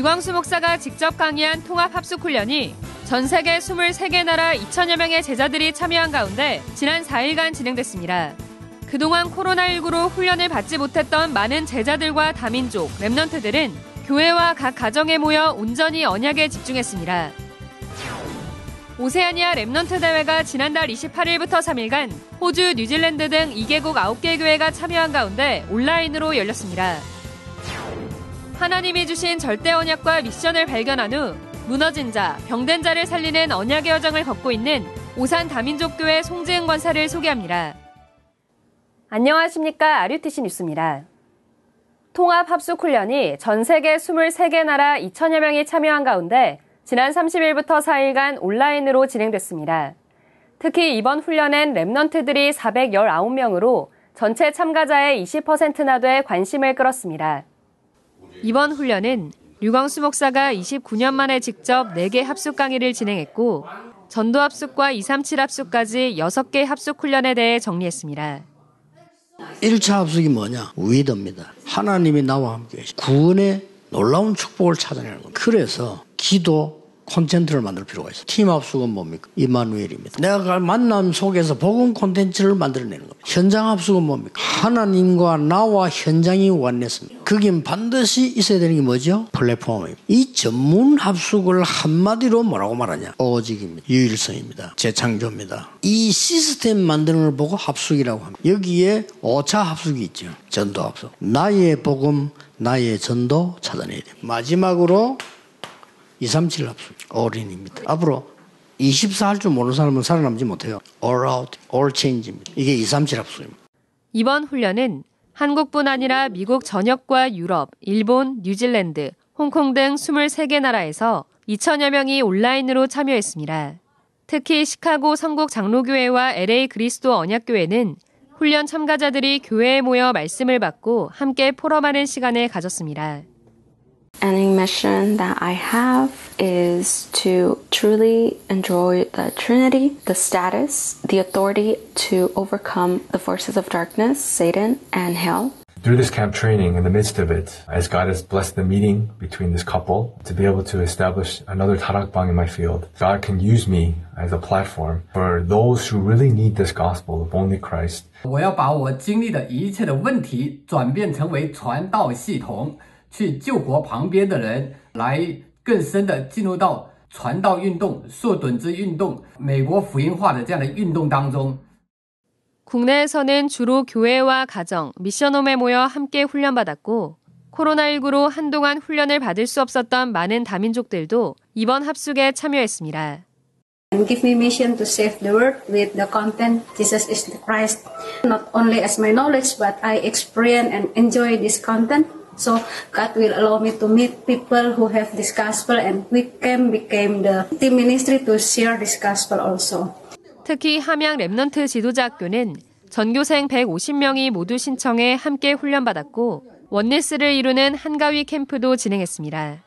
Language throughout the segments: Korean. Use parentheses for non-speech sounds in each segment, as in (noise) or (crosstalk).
류광수 목사가 직접 강의한 통합 합숙 훈련이 전 세계 23개 나라 2천여 명의 제자들이 참여한 가운데 지난 4일간 진행됐습니다. 그동안 코로나19로 훈련을 받지 못했던 많은 제자들과 다민족, remnant들은 교회와 각 가정에 모여 온전히 언약에 집중했습니다. 오세아니아 remnant 대회가 지난달 28일부터 3일간 호주, 뉴질랜드 등 2개국 9개 교회가 참여한 가운데 온라인으로 열렸습니다. 하나님이 주신 절대 언약과 미션을 발견한 후 무너진 자, 병든 자를 살리는 언약의 여정을 걷고 있는 오산 다민족교회 송지은 권사를 소개합니다. 안녕하십니까. 아류티시 뉴스입니다. 통합 합숙 훈련이 전 세계 23개 나라 2천여 명이 참여한 가운데 지난 30일부터 4일간 온라인으로 진행됐습니다. 특히 이번 훈련엔 랩넌트들이 419명으로 전체 참가자의 20%나 돼 관심을 끌었습니다. 이번 훈련은 류광수 목사가 29년 만에 직접 4개 합숙 강의를 진행했고 전도 합숙과 237 합숙까지 6개 합숙 훈련에 대해 정리했습니다. 1차 합숙이 뭐냐? 위더입니다. 하나님이 나와 함께 구원의 놀라운 축복을 찾아내는 겁니다. 그래서 기도, 콘텐츠를 만들 필요가 있어요. 팀 합숙은 뭡니까? 이마누엘입니다. 내가 만남 속에서 복음 콘텐츠를 만들어내는 겁니다. 현장 합숙은 뭡니까? 하나님과 나와 현장이 완냈습니다. 그긴 반드시 있어야 되는 게 뭐죠? 플랫폼입니다. 이 전문 합숙을 한마디로 뭐라고 말하냐? 오직입니다. 유일성입니다. 재창조입니다. 이 시스템 만드는 걸 보고 합숙이라고 합니다. 여기에 5차 합숙이 있죠. 전도 합숙. 나의 복음, 나의 전도 찾아내야 됩니다. 마지막으로 237 합숙. 올인입니다. 앞으로 24 할 줄 모르는 사람은 살아남지 못해요. all out, all change입니다. 이게 237 합숙입니다. 이번 훈련은 한국뿐 아니라 미국 전역과 유럽, 일본, 뉴질랜드, 홍콩 등 23개 나라에서 2천여 명이 온라인으로 참여했습니다. 특히 시카고 성국 장로교회와 LA 그리스도 언약교회는 훈련 참가자들이 교회에 모여 말씀을 받고 함께 포럼하는 시간을 가졌습니다. Any mission that I have is to truly enjoy the Trinity, the status, the authority to overcome the forces of darkness, Satan, and hell. Through this camp training, in the midst of it, as God has blessed the meeting between this couple, to be able to establish another tarakbang in my field, God can use me as a platform for those who really need this gospel of only Christ. 我要把我经历的一切的问题转变成为传道系统。 去救活旁边的人，来更深的进入到传道运动、受盹之运动、美国福音化的这样的运动当中。 국내에서는 주로 교회와 가정, 미션홈에 모여 함께 훈련받았고 코로나19로 한동안 훈련을 받을 수 없었던 많은 다민족들도 이번 합숙에 참여했습니다. and give me mission to save the world with the content Jesus is the Christ. Not only as my knowledge, but I experience and enjoy this content. So God will allow me to meet people who have this gospel and we can become the team ministry to share this gospel also. 특히 함양 랩넌트 지도자 학교는 전교생 150명이 모두 신청해 함께 훈련받았고 원네스를 이루는 한가위 캠프도 진행했습니다.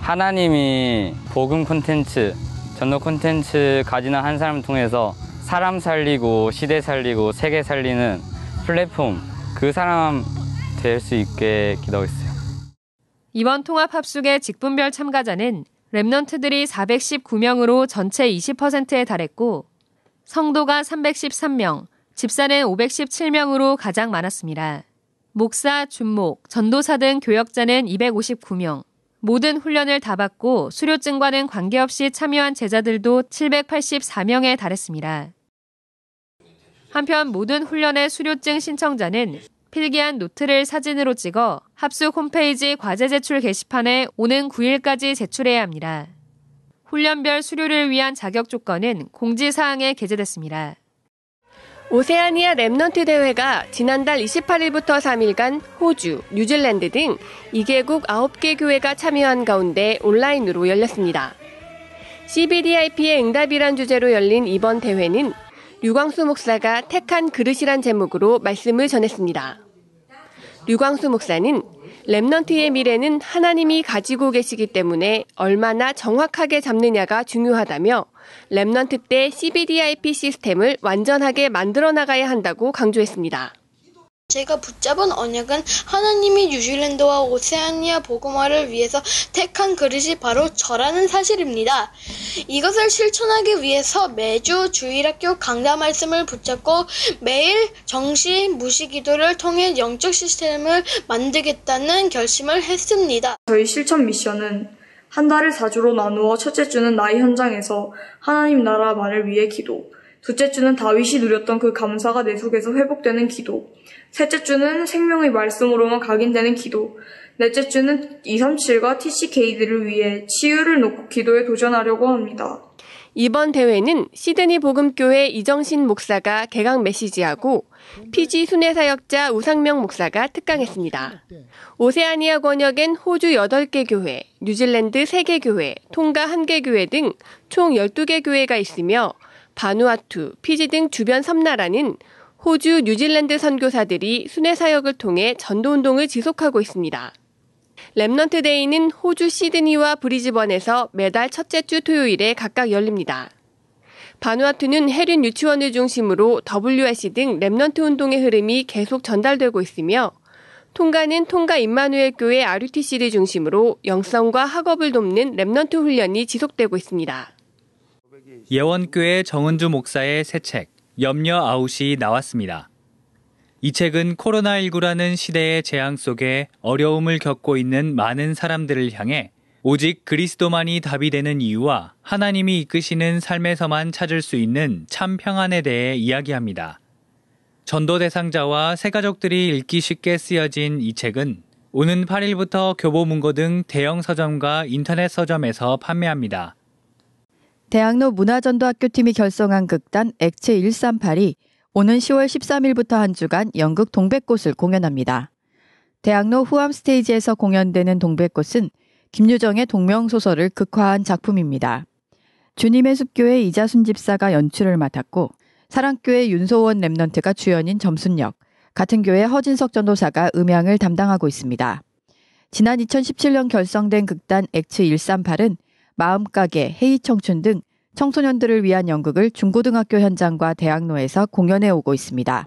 하나님이 복음 콘텐츠, 전도 콘텐츠 가지는 한 사람 통해서 사람 살리고 시대 살리고 세계 살리는 플랫폼 그 사람 될 수 있게 기도했어요. 이번 통합 합숙의 직분별 참가자는 랩넌트들이 419명으로 전체 20%에 달했고 성도가 313명, 집사는 517명으로 가장 많았습니다. 목사, 준목, 전도사 등 교역자는 259명, 모든 훈련을 다 받고 수료증과는 관계없이 참여한 제자들도 784명에 달했습니다. 한편 모든 훈련의 수료증 신청자는 필기한 노트를 사진으로 찍어 합숙 홈페이지 과제 제출 게시판에 오는 9일까지 제출해야 합니다. 훈련별 수료를 위한 자격 조건은 공지사항에 게재됐습니다. 오세아니아 remnant 대회가 지난달 28일부터 3일간 호주, 뉴질랜드 등 2개국 9개 교회가 참여한 가운데 온라인으로 열렸습니다. CVDIP의 응답이란 주제로 열린 이번 대회는 류광수 목사가 택한 그릇이란 제목으로 말씀을 전했습니다. 류광수 목사는 remnant의 미래는 하나님이 가지고 계시기 때문에 얼마나 정확하게 잡느냐가 중요하다며 remnant 때 CVDIP 시스템을 완전하게 만들어 나가야 한다고 강조했습니다. 제가 붙잡은 언약은 하나님이 뉴질랜드와 오세아니아 복음화를 위해서 택한 그릇이 바로 저라는 사실입니다. 이것을 실천하기 위해서 매주 주일학교 강좌 말씀을 붙잡고 매일 정시 무시 기도를 통해 영적 시스템을 만들겠다는 결심을 했습니다. 저희 실천 미션은 한 달을 4주로 나누어 첫째 주는 나의 현장에서 하나님 나라만을 위해 기도, 둘째 주는 다윗이 누렸던 그 감사가 내 속에서 회복되는 기도, 셋째 주는 생명의 말씀으로만 각인되는 기도, 넷째 주는 237과 TCK들을 위해 치유를 놓고 기도에 도전하려고 합니다. 이번 대회는 시드니 복음교회 이정신 목사가 개강 메시지하고 피지 순회사역자 우상명 목사가 특강했습니다. 오세아니아 권역엔 호주 8개 교회, 뉴질랜드 3개 교회, 통가 1개 교회 등 총 12개 교회가 있으며 바누아투, 피지 등 주변 섬나라는 호주, 뉴질랜드 선교사들이 순회 사역을 통해 전도 운동을 지속하고 있습니다. Remnant Day는 호주 시드니와 브리즈번에서 매달 첫째 주 토요일에 각각 열립니다. 바누아투는 해륜 유치원을 중심으로 WRC 등 Remnant 운동의 흐름이 계속 전달되고 있으며 통가는 통가 임마누엘 교회 RUTC를 중심으로 영성과 학업을 돕는 Remnant 훈련이 지속되고 있습니다. 예원교회 정은주 목사의 새 책, 염려 아웃이 나왔습니다. 이 책은 코로나19라는 시대의 재앙 속에 어려움을 겪고 있는 많은 사람들을 향해 오직 그리스도만이 답이 되는 이유와 하나님이 이끄시는 삶에서만 찾을 수 있는 참 평안에 대해 이야기합니다. 전도 대상자와 새 가족들이 읽기 쉽게 쓰여진 이 책은 오는 8일부터 교보문고 등 대형 서점과 인터넷 서점에서 판매합니다. 대학로 문화전도학교 팀이 결성한 극단 액체 138이 오는 10월 13일부터 한 주간 연극 동백꽃을 공연합니다. 대학로 후암 스테이지에서 공연되는 동백꽃은 김유정의 동명소설을 극화한 작품입니다. 주님의 숲교회 이자순 집사가 연출을 맡았고 사랑교회 윤소원 랩넌트가 주연인 점순역, 같은 교회 허진석 전도사가 음향을 담당하고 있습니다. 지난 2017년 결성된 극단 액츠 138은 마음가게, 헤이청춘 등 청소년들을 위한 연극을 중고등학교 현장과 대학로에서 공연해 오고 있습니다.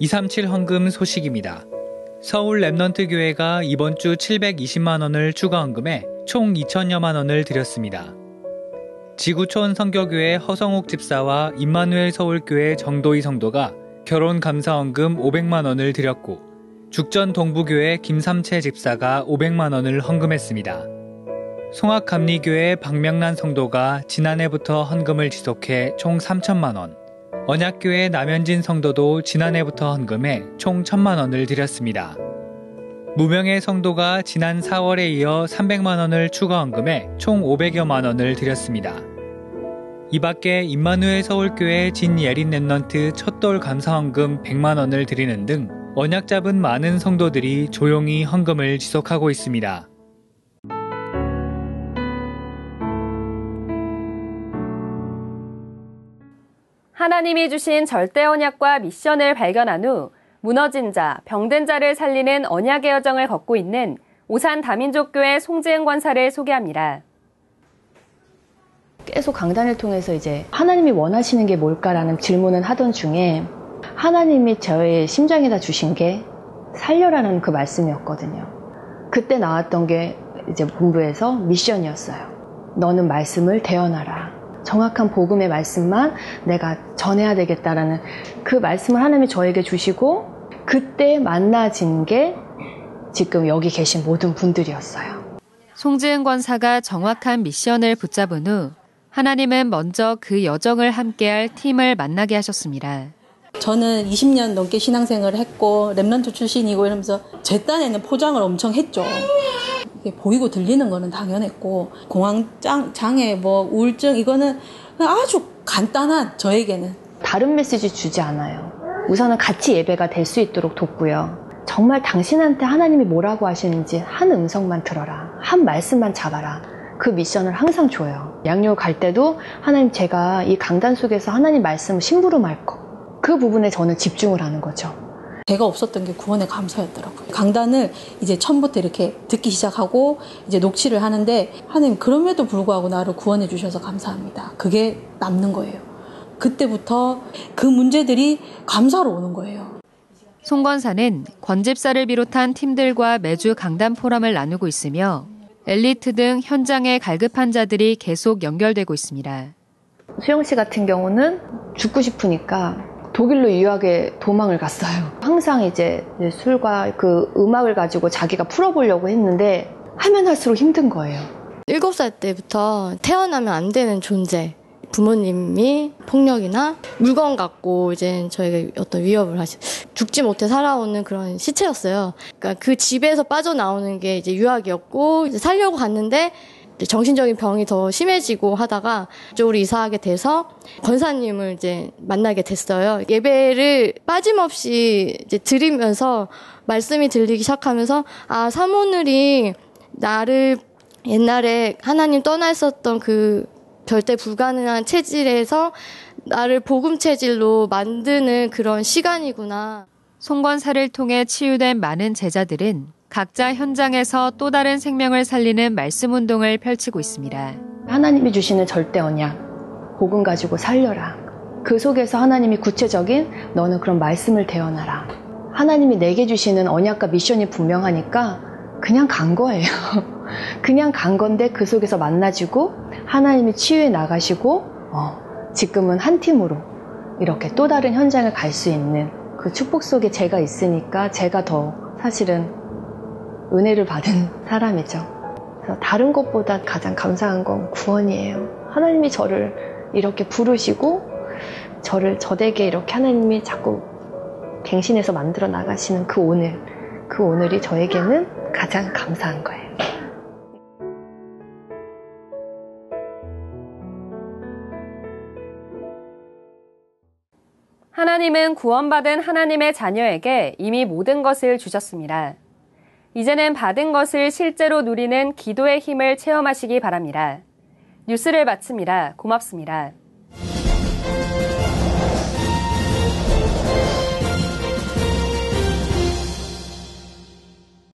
237 헌금 소식입니다. 서울 Remnant 교회가 이번 주 720만 원을 추가 헌금해 총 2천여만 원을 드렸습니다. 지구촌 선교교회 허성옥 집사와 임마누엘 서울교회 정도희 성도가 결혼 감사 헌금 500만 원을 드렸고 죽전 동부교회 김삼채 집사가 500만 원을 헌금했습니다. 송악감리교회 박명란 성도가 지난해부터 헌금을 지속해 총 3천만 원, 언약교회 남현진 성도도 지난해부터 헌금해 총 1천만 원을 드렸습니다. 무명의 성도가 지난 4월에 이어 300만 원을 추가 헌금해 총 500여만 원을 드렸습니다. 이 밖에 임마누엘 서울교회 진예린 Remnant 첫돌 감사헌금 100만 원을 드리는 등 언약 잡은 많은 성도들이 조용히 헌금을 지속하고 있습니다. 하나님이 주신 절대 언약과 미션을 발견한 후 무너진 자, 병든 자를 살리는 언약의 여정을 걷고 있는 오산 다민족교회 송지은 권사를 소개합니다. 계속 강단을 통해서 이제 하나님이 원하시는 게 뭘까라는 질문을 하던 중에 하나님이 저의 심장에다 주신 게 살려라는 그 말씀이었거든요. 그때 나왔던 게 이제 본부에서 미션이었어요. 너는 말씀을 대언하라. 정확한 복음의 말씀만 내가 전해야 되겠다라는 그 말씀을 하나님이 저에게 주시고 그때 만나진 게 지금 여기 계신 모든 분들이었어요. 송지은 권사가 정확한 미션을 붙잡은 후 하나님은 먼저 그 여정을 함께할 팀을 만나게 하셨습니다. 저는 20년 넘게 신앙생활을 했고 랩런트 출신이고 이러면서 제 딴에는 포장을 엄청 했죠. 보이고 들리는 거는 당연했고 공황장 장애 뭐 우울증 이거는 아주 간단한 저에게는 다른 메시지 주지 않아요. 우선은 같이 예배가 될 수 있도록 돕고요. 정말 당신한테 하나님이 뭐라고 하시는지 한 음성만 들어라. 한 말씀만 잡아라. 그 미션을 항상 줘요. 양육 갈 때도 하나님 제가 이 강단 속에서 하나님 말씀을 심부름할 거. 그 부분에 저는 집중을 하는 거죠. 제가 없었던 게 구원의 감사였더라고요. 강단을 이제 처음부터 이렇게 듣기 시작하고 이제 녹취를 하는데 하나님 그럼에도 불구하고 나를 구원해 주셔서 감사합니다. 그게 남는 거예요. 그때부터 그 문제들이 감사로 오는 거예요. 송 권사는 권집사를 비롯한 팀들과 매주 강단 포럼을 나누고 있으며 엘리트 등 현장에 갈급한 자들이 계속 연결되고 있습니다. 수영 씨 같은 경우는 죽고 싶으니까 독일로 유학에 도망을 갔어요. 항상 이제 술과 그 음악을 가지고 자기가 풀어보려고 했는데 하면 할수록 힘든 거예요. 7살 때부터 태어나면 안 되는 존재. 부모님이 폭력이나 물건 갖고 이제 저에게 어떤 위협을 하시 죽지 못해 살아오는 그런 시체였어요. 그러니까 그 집에서 빠져나오는 게 이제 유학이었고 이제 살려고 갔는데 정신적인 병이 더 심해지고 하다가 이쪽으로 이사하게 돼서 권사님을 이제 만나게 됐어요. 예배를 빠짐없이 이제 드리면서 말씀이 들리기 시작하면서 아 사모늘이 나를 옛날에 하나님 떠나 있었던 그 절대 불가능한 체질에서 나를 복음 체질로 만드는 그런 시간이구나. 송권사를 통해 치유된 많은 제자들은 각자 현장에서 또 다른 생명을 살리는 말씀 운동을 펼치고 있습니다. 하나님이 주시는 절대 언약, 복음 가지고 살려라. 그 속에서 하나님이 구체적인 너는 그런 말씀을 대언하라. 하나님이 내게 주시는 언약과 미션이 분명하니까 그냥 간 거예요. (laughs) 그냥 간 건데 그 속에서 만나지고 하나님이 치유해 나가시고 어, 지금은 한 팀으로 이렇게 또 다른 현장을 갈 수 있는 그 축복 속에 제가 있으니까 제가 더 사실은 은혜를 받은 사람이죠. 다른 것보다 가장 감사한 건 구원이에요. 하나님이 저를 이렇게 부르시고 저를 저에게 이렇게 하나님이 자꾸 갱신해서 만들어 나가시는 그 오늘, 그 오늘이 저에게는 가장 감사한 거예요. 하나님은 구원받은 하나님의 자녀에게 이미 모든 것을 주셨습니다. 이제는 받은 것을 실제로 누리는 기도의 힘을 체험하시기 바랍니다. 뉴스를 마칩니다. 고맙습니다.